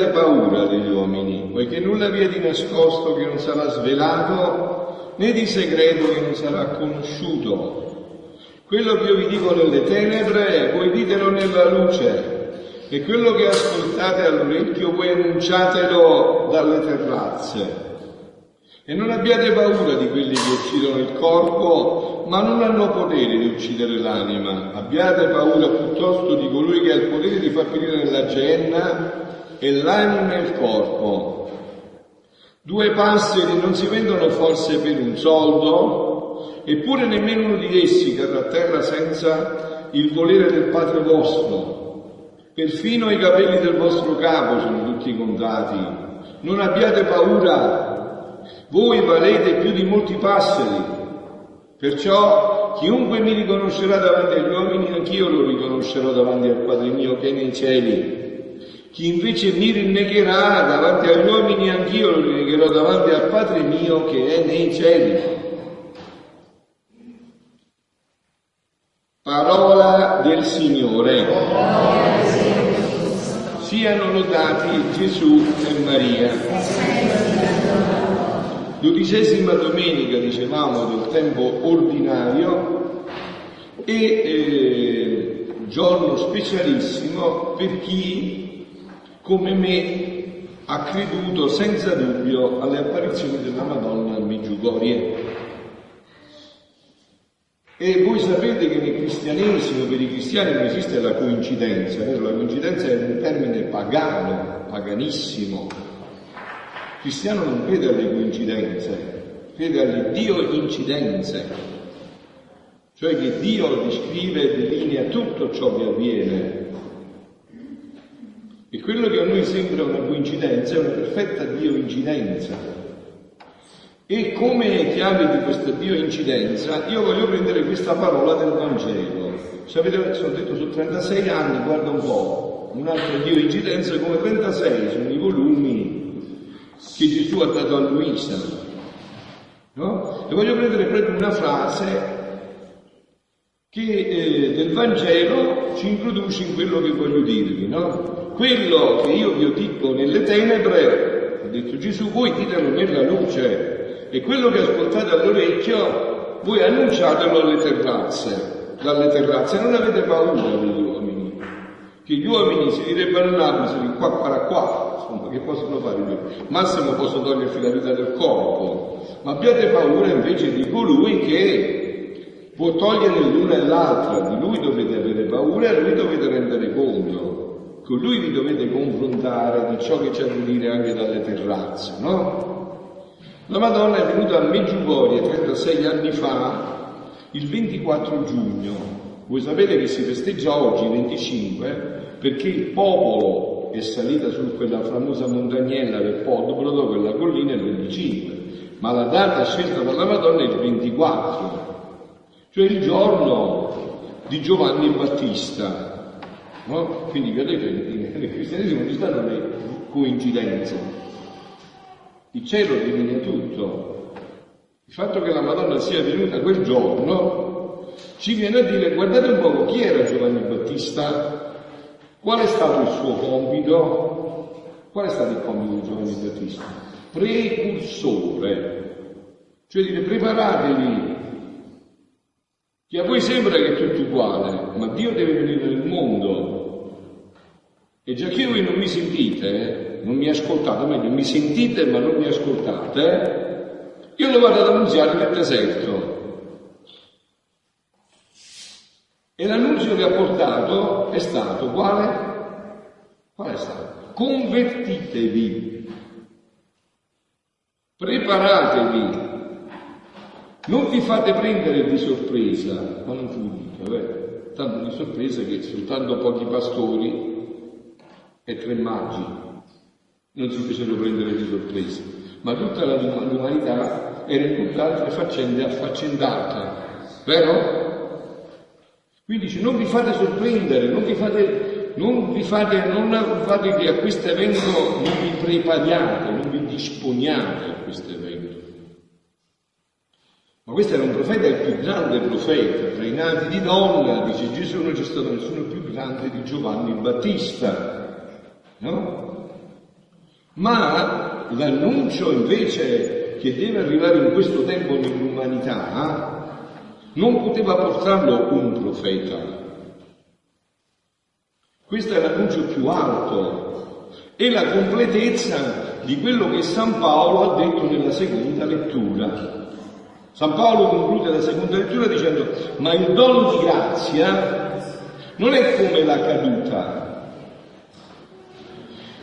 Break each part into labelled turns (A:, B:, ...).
A: abbiate paura degli uomini, poiché nulla vi è di nascosto che non sarà svelato, né di segreto che non sarà conosciuto. Quello che io vi dico nelle tenebre, voi ditelo nella luce, e quello che ascoltate all'orecchio, voi annunciatelo dalle terrazze. E non abbiate paura di quelli che uccidono il corpo, ma non hanno potere di uccidere l'anima. Abbiate paura piuttosto di colui che ha il potere di far finire nella genna e l'anima e il corpo. Due passeri non si vendono forse per un soldo, eppure nemmeno uno di essi cadrà a terra senza il volere del Padre vostro. Perfino i capelli del vostro capo sono tutti contati. Non abbiate paura voi valete più di molti passeri, perciò chiunque mi riconoscerà davanti agli uomini, anch'io lo riconoscerò davanti al Padre mio che è nei cieli. Chi invece mi rinnegherà davanti agli uomini, anch'io lo rinnegherò davanti al Padre mio che è nei cieli. Parola del Signore. Siano lodati Gesù e Maria dodicesima domenica, dicevamo, del tempo ordinario e eh, giorno specialissimo per chi, come me, ha creduto senza dubbio alle apparizioni della Madonna al Meggiugorie. E voi sapete che nel cristianesimo, per i cristiani non esiste la coincidenza, la coincidenza è un termine pagano, paganissimo, cristiano non crede alle coincidenze, crede alle Dio incidenze, cioè che Dio descrive e delinea tutto ciò che avviene. Quello che a noi sembra una coincidenza è una perfetta Dio incidenza. E come chiave di questa Dio incidenza, io voglio prendere questa parola del Vangelo. Se avete sono detto su 36 anni, guarda un po', un'altra Dio incidenza come 36 sono i volumi che Gesù ha dato a Luisa. No? E voglio prendere proprio una frase che eh, del Vangelo ci introduce in quello che voglio dirvi. No? Quello che io vi ho detto nelle tenebre, ha detto Gesù, voi ditelo nella luce, e quello che ascoltate all'orecchio, voi annunciatelo alle terrazze, dalle terrazze. Non avete paura degli uomini, che gli uomini si direbbero all'arbitro di qua, qua, qua, insomma, che possono fare loro? Massimo possono togliersi la vita del corpo, ma abbiate paura invece di colui che può togliere l'una e l'altra, di lui dovete avere paura e a lui dovete rendere conto, con lui vi dovete confrontare di ciò che c'è da dire anche dalle terrazze, no? La Madonna è venuta a Meggiugorie 36 anni fa, il 24 giugno. Voi sapete che si festeggia oggi, 25, perché il popolo è salita su quella famosa montagnella del Podbrodo, quella collina, il 25, ma la data scelta dalla Madonna è il 24, cioè il giorno di Giovanni Battista. No? Quindi vedete, nel cristianesimo ci stanno le coincidenze. Il cielo delinea tutto. Il fatto che la Madonna sia venuta quel giorno ci viene a dire, guardate un po' chi era Giovanni Battista? Qual è stato il suo compito? Qual è stato il compito di Giovanni Battista? Precursore, cioè dire preparatevi, che a voi sembra che è tutto uguale, ma Dio deve venire nel mondo. E già che voi non mi sentite, non mi ascoltate, meglio, mi sentite ma non mi ascoltate, io lo vado ad annunziare nel deserto. E l'annunzio che ha portato è stato quale? Qual è stato? Convertitevi, preparatevi, non vi fate prendere di sorpresa, ma non fu eh? tanto di sorpresa che soltanto pochi pastori e tre magi non si fecero prendere di sorpresa, ma tutta l'umanità era in tutte altre faccende affaccendate, vero? Quindi dice non vi fate sorprendere, non vi fate, non vi fate, non che a questo evento non vi prepariate, non vi disponiate a questo evento. Ma questo era un profeta, il più grande profeta, tra i nati di donna, dice Gesù non c'è stato nessuno più grande di Giovanni Battista, no? Ma l'annuncio invece che deve arrivare in questo tempo nell'umanità non poteva portarlo un profeta. Questo è l'annuncio più alto e la completezza di quello che San Paolo ha detto nella seconda lettura. San Paolo conclude la seconda lettura dicendo, ma il dono di grazia non è come la caduta.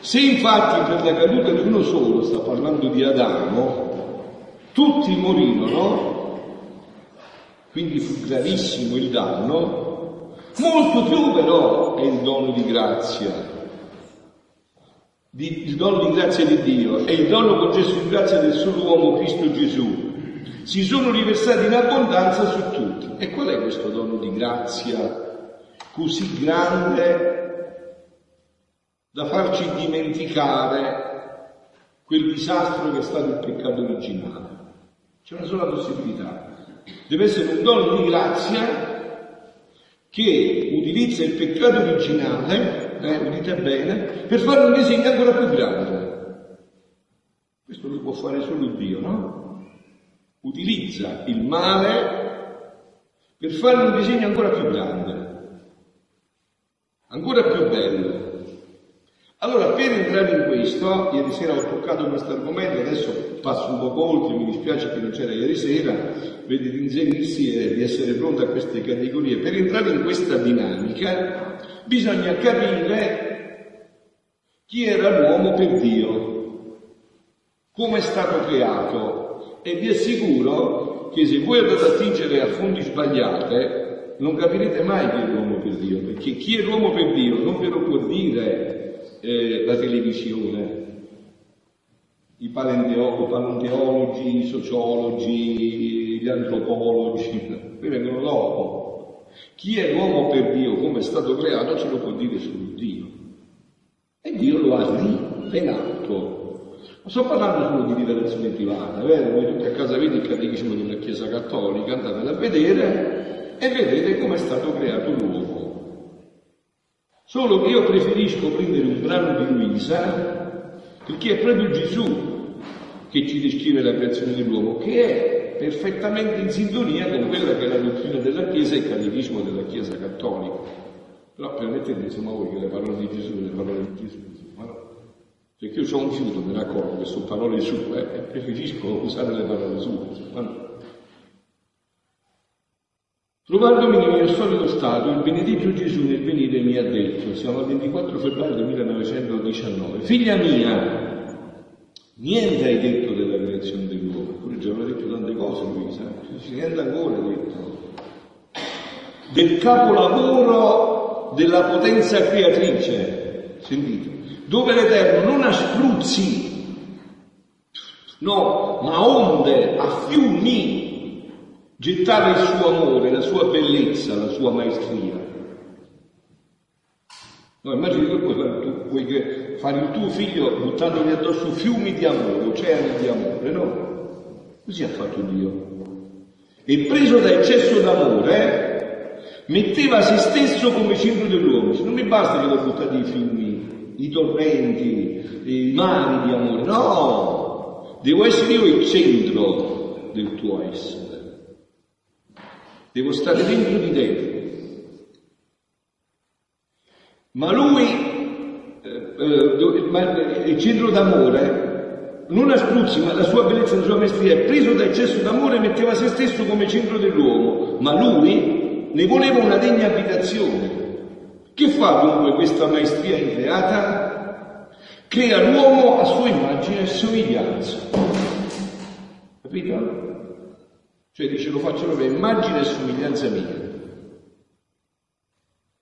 A: Se infatti per la caduta di uno solo, sta parlando di Adamo, tutti morirono, quindi fu gravissimo il danno, molto più però è il dono di grazia, di, il dono di grazia di Dio, è il dono concesso di grazia del solo uomo Cristo Gesù. Si sono riversati in abbondanza su tutti. E qual è questo dono di grazia così grande da farci dimenticare quel disastro che è stato il peccato originale? C'è una sola possibilità, Deve essere un dono di grazia che utilizza il peccato originale, eh, udite bene, per fare un disegno ancora più grande. Questo lo può fare solo Dio, no? Utilizza il male per fare un disegno ancora più grande, ancora più bello. Allora, per entrare in questo, ieri sera ho toccato questo argomento, adesso passo un po' oltre, mi dispiace che non c'era ieri sera, vedi di inserirsi e di essere pronto a queste categorie. Per entrare in questa dinamica bisogna capire chi era l'uomo per Dio, come è stato creato e vi assicuro che se voi andate a attingere a fondi sbagliate non capirete mai chi è l'uomo per Dio, perché chi è l'uomo per Dio non ve lo può dire eh, la televisione, i paleontologi, i sociologi, gli antropologi, vengono dopo. Chi è l'uomo per Dio, come è stato creato, ce lo può dire solo Dio. E Dio lo ha rivelato. Non sto parlando solo di rivelazione privata, vero? Voi tutti a casa vedete il catechismo della Chiesa Cattolica, andatelo a vedere e vedete come è stato creato l'uomo. Solo che io preferisco prendere un brano di Luisa, perché è proprio Gesù che ci descrive la creazione dell'uomo, che è perfettamente in sintonia con quella che è la dottrina della Chiesa e il catechismo della Chiesa cattolica. Però permettete insomma voi che le parole di Gesù le parole di Gesù, ma no. Perché io ho un fiuto, me ne accorgo che sono parole sue e preferisco usare le parole sue, ma no. Trovandomi nel mio solito stato, il benedetto Gesù nel venire mi ha detto, siamo al 24 febbraio 1919, figlia mia, niente hai detto della creazione dell'uomo, pure già l'ho detto tante cose Luisa, niente ancora hai detto, del capolavoro della potenza creatrice, sentite, dove l'Eterno non ha spruzzi, no, ma onde, a fiumi gettare il suo amore, la sua bellezza, la sua maestria. No, immagini che fare, tu, puoi fare il tuo figlio buttandogli addosso fiumi di amore, oceani di amore, no? Così ha fatto Dio. E preso da eccesso d'amore, metteva se stesso come centro dell'uomo. Non mi basta che lo buttate i fiumi, i torrenti, i mari di amore, no! Devo essere io il centro del tuo essere. Devo stare dentro di te. Ma lui, eh, eh, il centro d'amore, non a spruzzi, ma la sua bellezza, la sua maestria, preso da eccesso d'amore, metteva se stesso come centro dell'uomo, ma lui ne voleva una degna abitazione. Che fa dunque questa maestria increata? Crea l'uomo a sua immagine e somiglianza. Capito? Cioè dice lo faccio proprio immagine e somiglianza mia,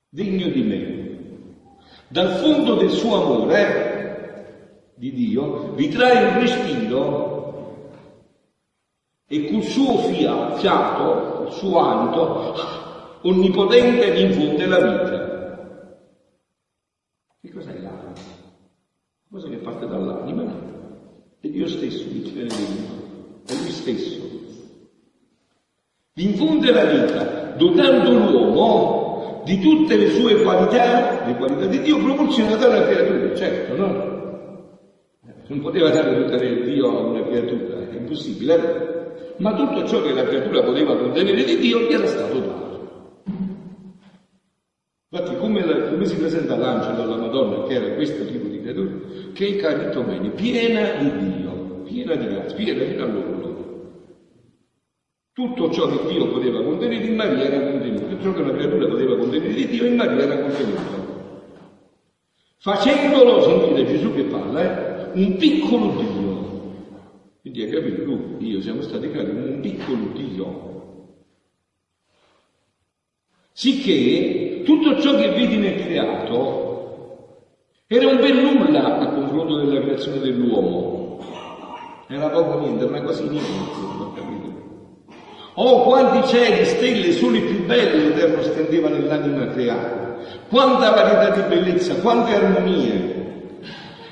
A: degno di me. Dal fondo del suo amore, di Dio, ritrae un respiro e col suo fiato, col suo alito, onnipotente gli infonde la vita. Che cos'è l'anima? Cosa che parte dall'anima? È Dio stesso viene dentro, è Lui stesso. Infonde la vita, dotando l'uomo di tutte le sue qualità, le qualità di Dio proporzionate alla creatura, certo, no? Non poteva dare tutta Dio a una creatura, è impossibile, ma tutto ciò che la creatura poteva contenere di Dio gli era stato dato. Infatti, come, la, come si presenta l'angelo alla Madonna, che era questo tipo di creatura, che è caritomene, piena di Dio, piena di grazia, piena fino all'orlo. Tutto ciò che Dio poteva contenere in Maria era contenuto, tutto ciò che una creatura poteva contenere di Dio in Maria era contenuto. Facendolo, sentite Gesù che parla, eh? un piccolo Dio. Quindi hai capito, tu, io siamo stati creati come un piccolo Dio. Sicché tutto ciò che vedi nel creato era un bel nulla a confronto della creazione dell'uomo. Era poco niente, era quasi niente. Oh, quanti cieli, stelle, sole più belle l'Eterno stendeva nell'anima creata. Quanta varietà di bellezza, quante armonie.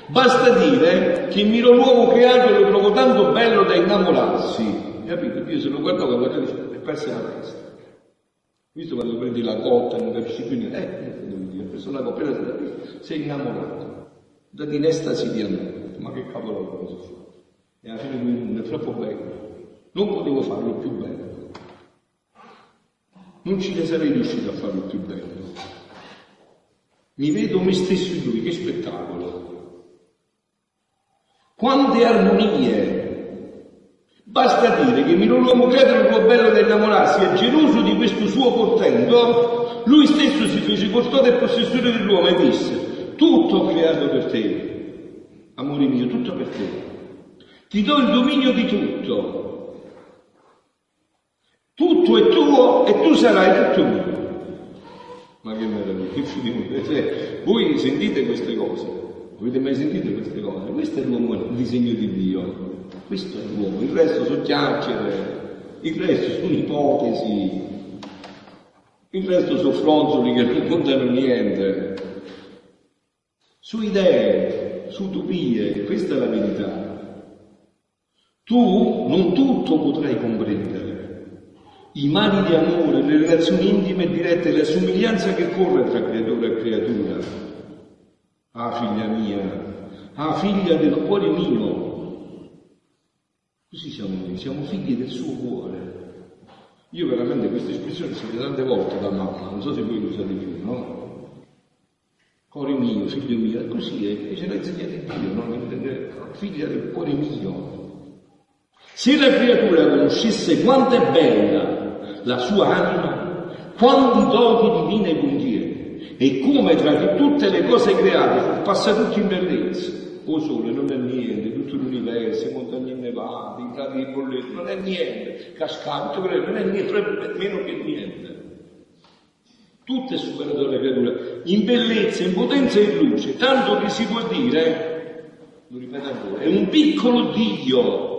A: Basta dire che miro l'uomo creato e lo trovo tanto bello da innamorarsi. Capito? Io se lo guardavo magari è persa la testa. Visto quando prendi la cotta, non capisci più niente. Eh, devo dire, preso la della sei innamorato. Da in estasi di amore. Ma che cavolo cosa fa? E alla fine lui è troppo bello. Non potevo farlo più bello. Non ci sarei riuscito a farlo più bello. Mi vedo me stesso in lui, che spettacolo. Quante armonie! Basta dire che miro l'uomo creato il tuo bello da innamorarsi e geloso di questo suo portento, lui stesso si fece portore e possessore dell'uomo e disse, tutto ho creato per te, amore mio, tutto per te. Ti do il dominio di tutto. Tutto è tuo e tu sarai tutto mio. Ma che meraviglia, cioè, voi sentite queste cose. Avete mai sentito queste cose? Questo è l'uomo, il disegno di Dio. Questo è l'uomo, il resto sono chiacchiere, il resto sono ipotesi, il resto sono fronzoli che non contano niente. Su idee, su utopie, questa è la verità. Tu non tutto potrai comprendere. I mali di amore, le relazioni intime e dirette, la somiglianza che corre tra creatura e creatura Ah figlia mia, ah figlia del cuore mio. Così siamo noi, siamo figli del suo cuore. Io veramente questa espressione sentita tante volte da mamma, non so se voi lo usate più, no? Cuore mio, figlio mio, così, è, ce l'ha insegnato Dio, no? Figlia del cuore mio. Se la creatura conoscesse quanto è bella la sua anima, quanti doti divine contiene, e come tra tutte le cose create passa tutto in bellezza. O sole non è niente, tutto l'universo, montagne innevate, i prati di bollette, non è niente, cascate, non è niente, meno che niente. Tutto è superato dalle creature, in bellezza, in potenza e in luce, tanto che si può dire, lo ripeto ancora, è un piccolo Dio,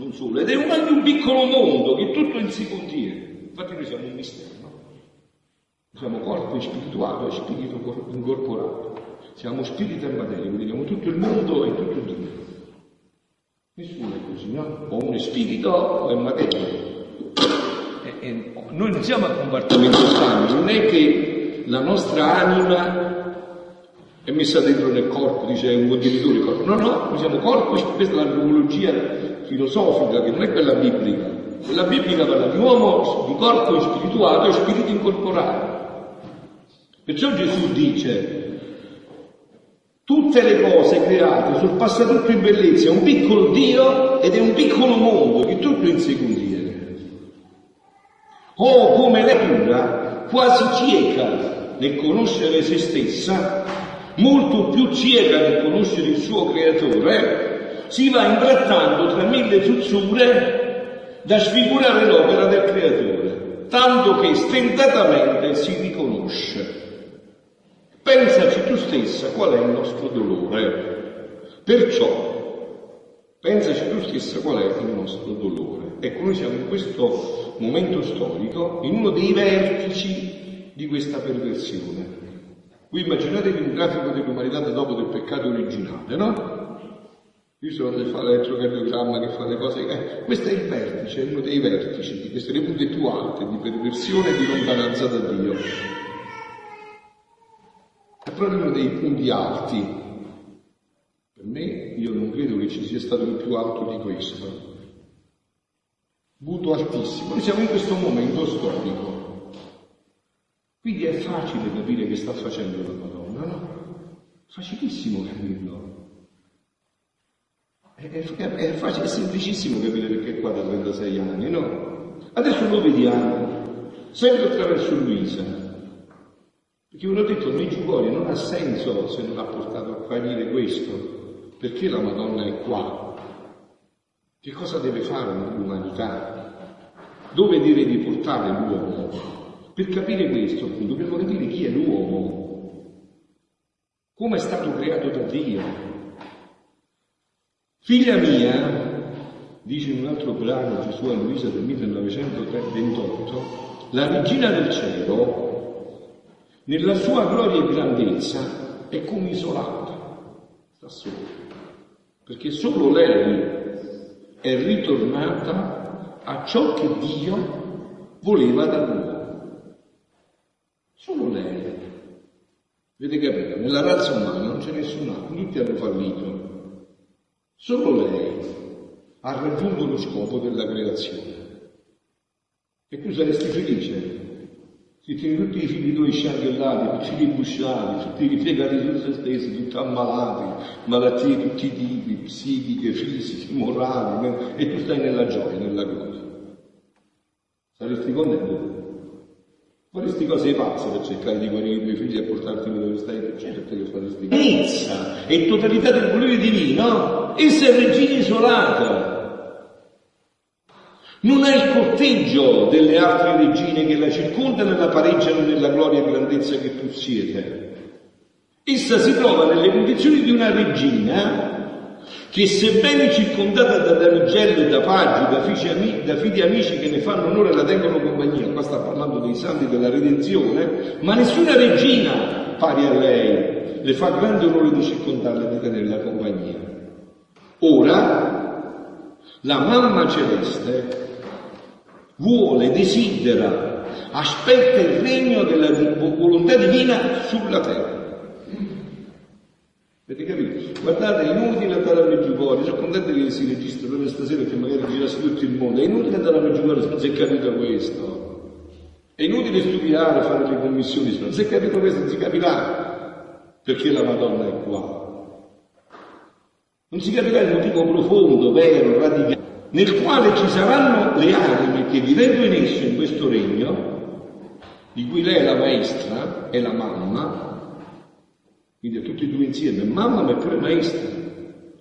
A: non solo, ed è anche un piccolo mondo che tutto in sé contiene. Infatti noi siamo un mistero. Siamo corpo spirituale e spirito incorporato. Siamo spirito e materia, vediamo tutto il mondo e tutto Dio. Nessuno è così, no? O uno è spirito o è materia. E, e, noi non siamo a compartimento stagno, non è che la nostra anima è messa dentro nel corpo, dice un contenitore corpo. No, no, noi siamo corpo, questa è la biologia filosofica, che non è quella biblica. Quella biblica parla di uomo, di corpo spirituale e spirito incorporato. Perciò Gesù dice, tutte le cose create sorpassa tutto in bellezza, è un piccolo Dio ed è un piccolo mondo che tutto in sé contiene. Oh, come la natura, quasi cieca nel conoscere se stessa, molto più cieca nel conoscere il suo creatore, si va imbrattando tra mille zuzzure da sfigurare l'opera del creatore, tanto che stentatamente si riconosce. Pensaci tu stessa qual è il nostro dolore. Perciò, Pensaci tu stessa qual è il nostro dolore. Ecco, noi siamo in questo momento storico, in uno dei vertici di questa perversione. Voi immaginatevi un grafico dell'umanità da dopo del peccato originale, no? Io sono che fa l'elettrocardiogramma, che fa le cose. Eh, questo è il vertice, uno dei vertici di queste le punte più alte di perversione e di lontananza da Dio. È proprio uno dei punti alti. Per me, io non credo che ci sia stato il più alto di questo. Punto altissimo. Noi siamo in questo momento storico. Quindi è facile capire che sta facendo la Madonna, no? Facilissimo capirlo. È, è, è, facile, è semplicissimo capire perché qua da 36 anni, no? Adesso lo vediamo, sempre attraverso Luisa. Perché uno ha detto, Meggiugorio non ha senso se non ha portato a fare questo, perché la Madonna è qua. Che cosa deve fare l'umanità? Dove deve riportare l'uomo? Per capire questo, appunto, dobbiamo capire chi è l'uomo, come è stato creato da Dio, Figlia mia, dice in un altro brano Gesù a Luisa del 1928, la regina del cielo, nella sua gloria e grandezza, è come isolata, sta sola, perché solo lei è ritornata a ciò che Dio voleva da lui. Solo lei. Vedete capito? Nella razza umana non c'è nessun altro, tutti hanno fallito. Solo lei ha raggiunto lo scopo della creazione. E tu saresti felice se tieni tutti i figli tuoi sciangellati, tutti ribusciati, tutti ripiegati su se stessi, tutti ammalati, malattie di tutti i tipi, psichiche, fisiche, morali, e tu stai nella gioia, nella gloria. Saresti contento? Faresti cose pazze per cercare di guarire i tuoi figli e portarti dove stai? Certo che faresti cose. Pienezza e totalità del volere divino, essa è regina isolata. Non è il corteggio delle altre regine che la circondano e la pareggiano nella gloria e grandezza che tu siete. Essa si trova nelle condizioni di una regina che sebbene circondata da damigello e da paggi, da figli, da figli amici che ne fanno onore e la tengono compagnia, qua sta parlando dei santi della redenzione, ma nessuna regina pari a lei le fa grande onore di circondarla e di tenerla compagnia. Ora, la mamma celeste vuole, desidera, aspetta il regno della volontà divina sulla terra. Avete capito? Guardate, è inutile andare a Meggiugorio, sono contento che si registra proprio stasera che magari girasse tutto il mondo, è inutile andare a Meggiugorio se non si è capito questo. È inutile studiare, fare le commissioni, se non si è capito questo non si capirà perché la Madonna è qua. Non si capirà il motivo profondo, vero, radicale, nel quale ci saranno le anime che vivendo in esso, in questo regno, di cui lei è la maestra, è la mamma, quindi a tutti e due insieme, mamma ma è pure maestra,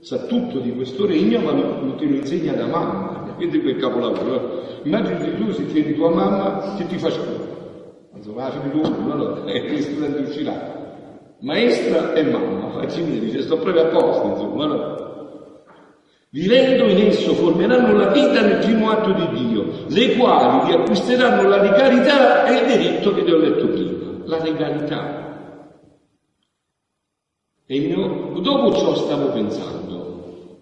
A: sa tutto di questo regno ma non te lo insegna da mamma, vedi quel capolavoro. Immagini tu se tieni tua mamma che ti fa scuola, insomma, la fine tu, no, no, che studente uscirà. Maestra e mamma, facci mia, dice sto proprio a posto, insomma, no? Vivendo in esso formeranno la vita nel primo atto di Dio, le quali ti acquisteranno la legalità e il diritto che ti ho letto prima, la legalità. E io, dopo ciò stavo pensando.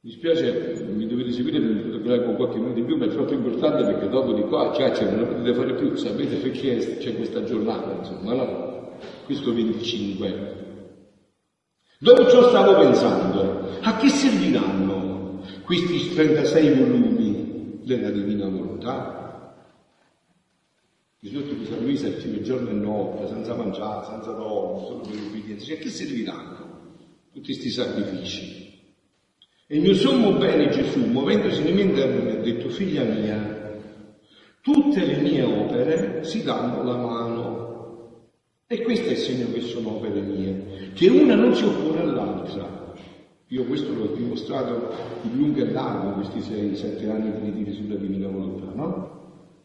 A: Mi spiace, mi dovete seguire con qualche minuto in più, ma è troppo importante perché dopo di qua, cioè, non lo potete fare più, sapete perché c'è questa giornata, insomma, no? Questo 25. Dopo ciò stavo pensando, a che serviranno questi 36 volumi della Divina Volontà? Gesù di San Luisa il giorno e notte, senza mangiare, senza dormire, solo per l'ubbidienza. Cioè, che serviranno tutti questi sacrifici? E il mio sommo bene Gesù, muovendosi in mente a me, ha detto, figlia mia, tutte le mie opere si danno la mano. E questo è il segno che sono opere mie, che una non si oppone all'altra. Io questo l'ho dimostrato in lungo e largo questi sei, sette anni di ritiri sulla divina volontà, no?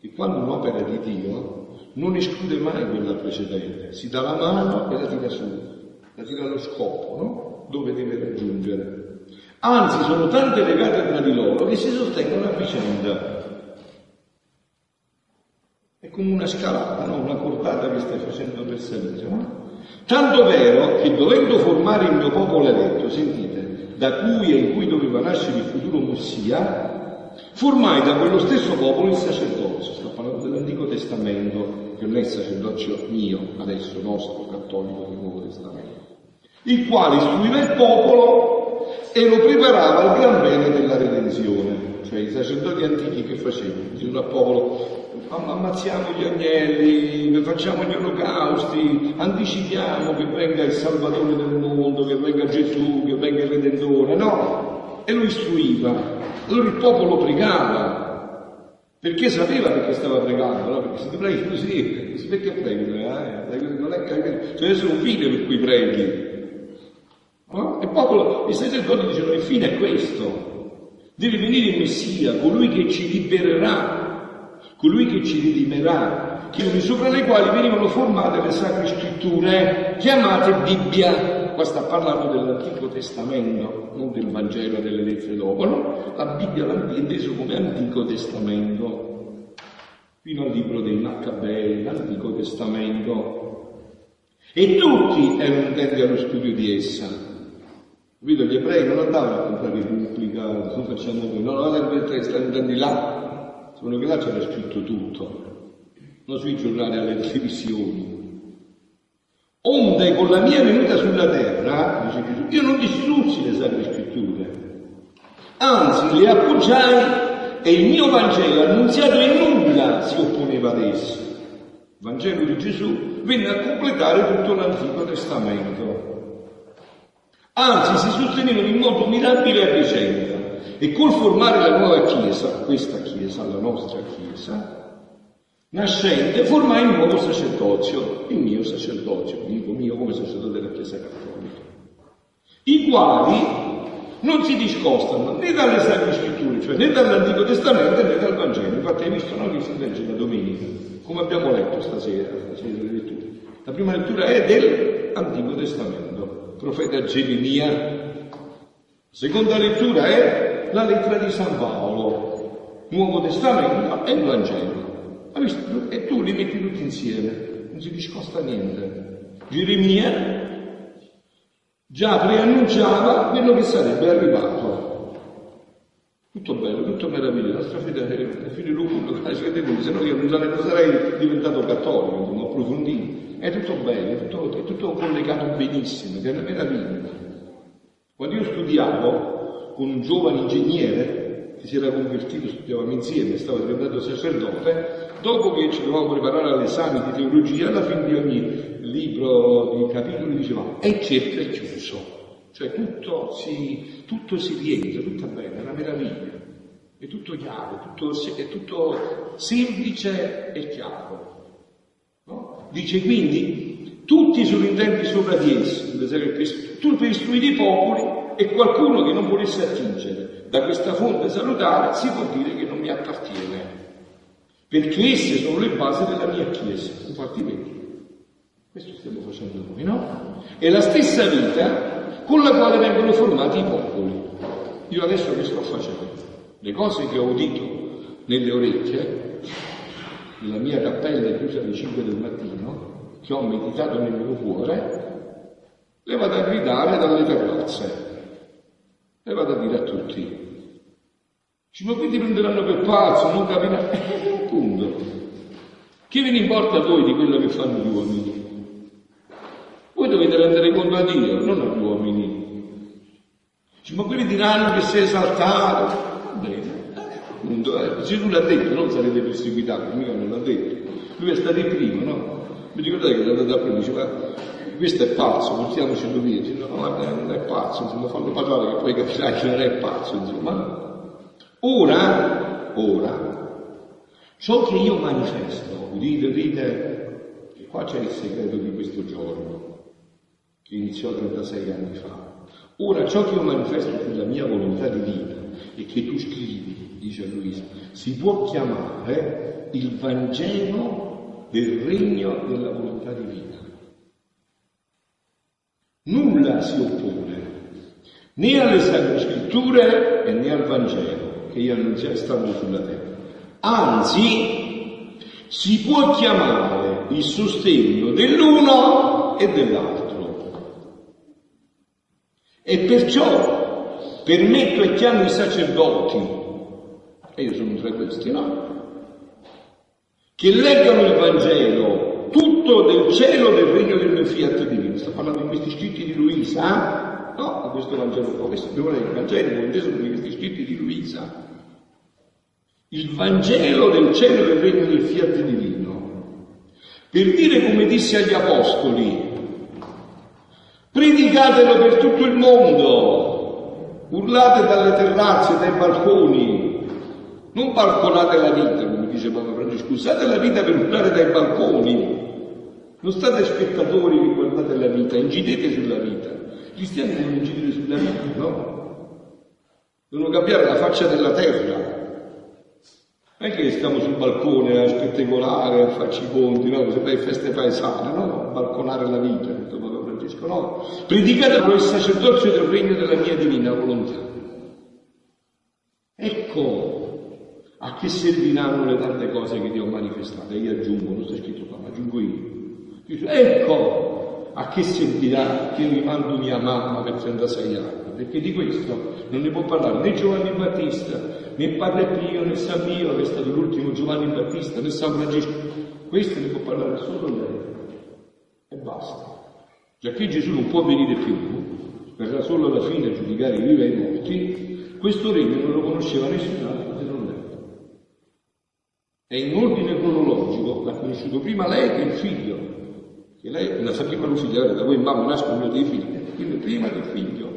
A: Che quando un'opera di Dio non esclude mai quella precedente, si dà la mano e la tira su, la tira allo scopo, no? Dove deve raggiungere. Anzi, sono tante legate tra di loro che si sostengono a vicenda. È come una scalata, no? una cordata che stai facendo per salire. No? Tanto vero che dovendo formare il mio popolo eletto, sentite, da cui e in cui doveva nascere il futuro Mossia, formai da quello stesso popolo il sacerdozio. Sto parlando dell'Antico Testamento, che non è il sacerdozio mio, adesso nostro, cattolico del Nuovo Testamento, il quale istruiva il popolo e lo preparava al gran bene della redenzione. Cioè i sacerdoti antichi che facevano? Dicevano al popolo ammazziamo gli agnelli, facciamo gli olocausti, anticipiamo che venga il Salvatore del mondo, che venga Gesù, che venga il Redentore, no? E lo istruiva. Allora il popolo pregava, perché sapeva perché stava pregando, no? Perché se ti preghi così, perché preghi? Eh? Non è che c'è essere un fine per cui preghi. No? Il popolo, i sacerdoti dicevano il fine è questo. Deve venire il Messia, colui che ci libererà colui che ci redimerà, chiudi sopra le quali venivano formate le sacre scritture, chiamate Bibbia. Qua sta parlando dell'Antico Testamento, non del Vangelo delle lettere dopo, no? La Bibbia l'ha inteso come Antico Testamento, fino al libro dei Maccabei, l'Antico Testamento. E tutti erano intenti allo studio di essa. Capito? Gli ebrei non andavano a comprare Repubblica, non facciamo noi, no, no, stanno andando là secondo me là c'era scritto tutto, non sui giornali alle televisioni. Onde con la mia venuta sulla terra, dice Gesù, io non distrussi le sacre scritture, anzi le appoggiai e il mio Vangelo annunziato in nulla si opponeva ad esse. Il Vangelo di Gesù venne a completare tutto l'Antico Testamento. Anzi, si sostenevano in modo mirabile a vicenda e col formare la nuova Chiesa, questa Chiesa, la nostra Chiesa, nascente, formai il nuovo sacerdozio, il mio sacerdozio, dico mio come sacerdote della Chiesa Cattolica, i quali non si discostano né dalle Sacre Scritture, cioè né dall'Antico Testamento né dal Vangelo. Infatti hai visto noi che si legge la domenica, come abbiamo letto stasera, stasera le letture. La prima lettura è dell'Antico Testamento, profeta Geremia. La seconda lettura è la lettera di San Paolo, Nuovo Testamento e il Vangelo. E tu li metti tutti insieme, non si discosta niente. Geremia già preannunciava quello che sarebbe arrivato. Tutto bello, tutto meraviglioso, la nostra fede è fine lungo, se no io non sarei, diventato cattolico, non approfondito. È tutto bello, è tutto, è tutto collegato benissimo, è una meraviglia. Quando io studiavo, con un giovane ingegnere che si era convertito, studiavamo insieme, stava diventando sacerdote, dopo che ci dovevamo preparare all'esame di teologia, alla fine di ogni libro, di capitoli, diceva è certo è chiuso. Cioè tutto si, tutto si rientra, tutto è bene, è una meraviglia. È tutto chiaro, tutto, è tutto semplice e chiaro. No? Dice quindi, tutti sono intenti sopra di essi, tu per istruire i popoli e qualcuno che non volesse attingere da questa fonte salutare si può dire che non mi appartiene, perché esse sono le basi della mia Chiesa, infatti vedi. Questo stiamo facendo noi, no? È la stessa vita con la quale vengono formati i popoli. Io adesso che sto facendo? Le cose che ho udito nelle orecchie, nella mia cappella chiusa alle 5 del mattino, che ho meditato nel mio cuore, le vado a gridare dalle terrazze e vado a dire a tutti. Ci ma qui ti prenderanno per pazzo, non capirai. Punto. Che ve ne importa voi di quello che fanno gli uomini? Voi dovete rendere conto a Dio, non agli uomini. Ci ma quelli diranno che sei esaltato. Bene. Appunto, eh. Gesù l'ha detto, non sarete perseguitati, mica non l'ha detto. Lui è stato il primo, no? Mi ricordate che l'ha a prima, diceva questo è pazzo, portiamoci via, dice, no, non è pazzo, insomma, fallo parlare che poi capirai che non è pazzo, insomma. Ora, ora, ciò che io manifesto, udite, udite, che qua c'è il segreto di questo giorno, che iniziò 36 anni fa. Ora, ciò che io manifesto sulla mia volontà di vita e che tu scrivi, dice Luisa, si può chiamare il Vangelo del regno della volontà di vita nulla si oppone né alle sacre scritture e né al Vangelo che io annunziai stando sulla terra. Anzi, si può chiamare il sostegno dell'uno e dell'altro. E perciò permetto e chiamo i sacerdoti, e io sono tra questi, no? Che leggano il Vangelo tutto del cielo del regno del fiat divino. Sto parlando di questi scritti di Luisa, no? Di questo Vangelo qua, questo devo leggere il Vangelo, inteso di questi scritti di Luisa. Il Vangelo del cielo del regno del fiat divino. Per dire come disse agli apostoli, Predicatelo per tutto il mondo, urlate dalle terrazze, dai balconi, non balconate la vita, come dice Papa Francesco, usate la vita per urlare dai balconi. Non state spettatori che guardate la vita, incidete sulla vita. I cristiani devono incidere sulla vita, no? Devono cambiare la faccia della terra. Non è che stiamo sul balcone a spettacolare, a farci i conti, no? Se fai feste paesane, no? Balconare la vita, detto Papa Francesco, no? Predicate il sacerdozio del regno della mia divina volontà. Ecco a che serviranno le tante cose che ti ho manifestate. Io aggiungo, non sta scritto qua, ma aggiungo io. Dice, ecco a che servirà che mi mando mia mamma per 36 anni, perché di questo non ne può parlare né Giovanni Battista, né Padre Pio, né San Pio, che è stato l'ultimo Giovanni Battista, né San Francesco. Questo ne può parlare solo lei. E basta. Già che Gesù non può venire più, verrà solo alla fine a giudicare i vivi e i morti, questo regno non lo conosceva nessun altro se non lei. E in ordine cronologico l'ha conosciuto prima lei che il figlio, che lei la sapeva figlio, da voi mamma nascono dei figli, quindi prima del figlio,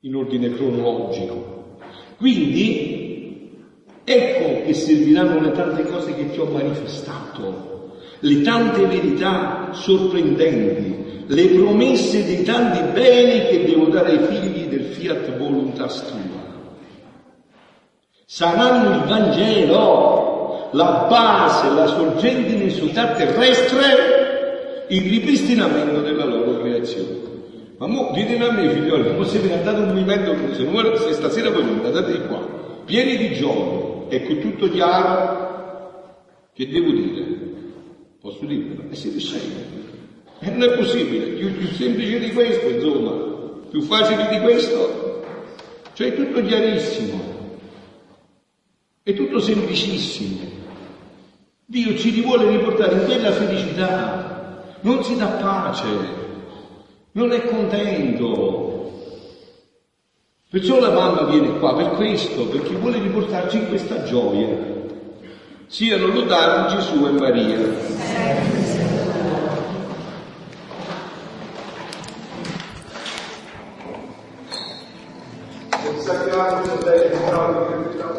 A: in ordine cronologico. Quindi ecco che serviranno le tante cose che ti ho manifestato, le tante verità sorprendenti, le promesse dei tanti beni che devo dare ai figli del fiat voluntas tua. Saranno il Vangelo, la base, la sorgente di società terrestre, il ripristinamento della loro creazione. Ma mo, ditemi a me, figlioli, come siete andati un movimento, se, non, se stasera voi non andate di qua, pieni di gioia, ecco tutto chiaro, che devo dire? Posso dirvelo? E siete scemi. E non è possibile, più, più semplice di questo, insomma, più facile di questo. Cioè è tutto chiarissimo, è tutto semplicissimo. Dio ci vuole riportare in quella felicità, non si dà pace, non è contento. Perciò la mamma viene qua per questo, perché vuole riportarci in questa gioia. Siano lodati Gesù e Maria.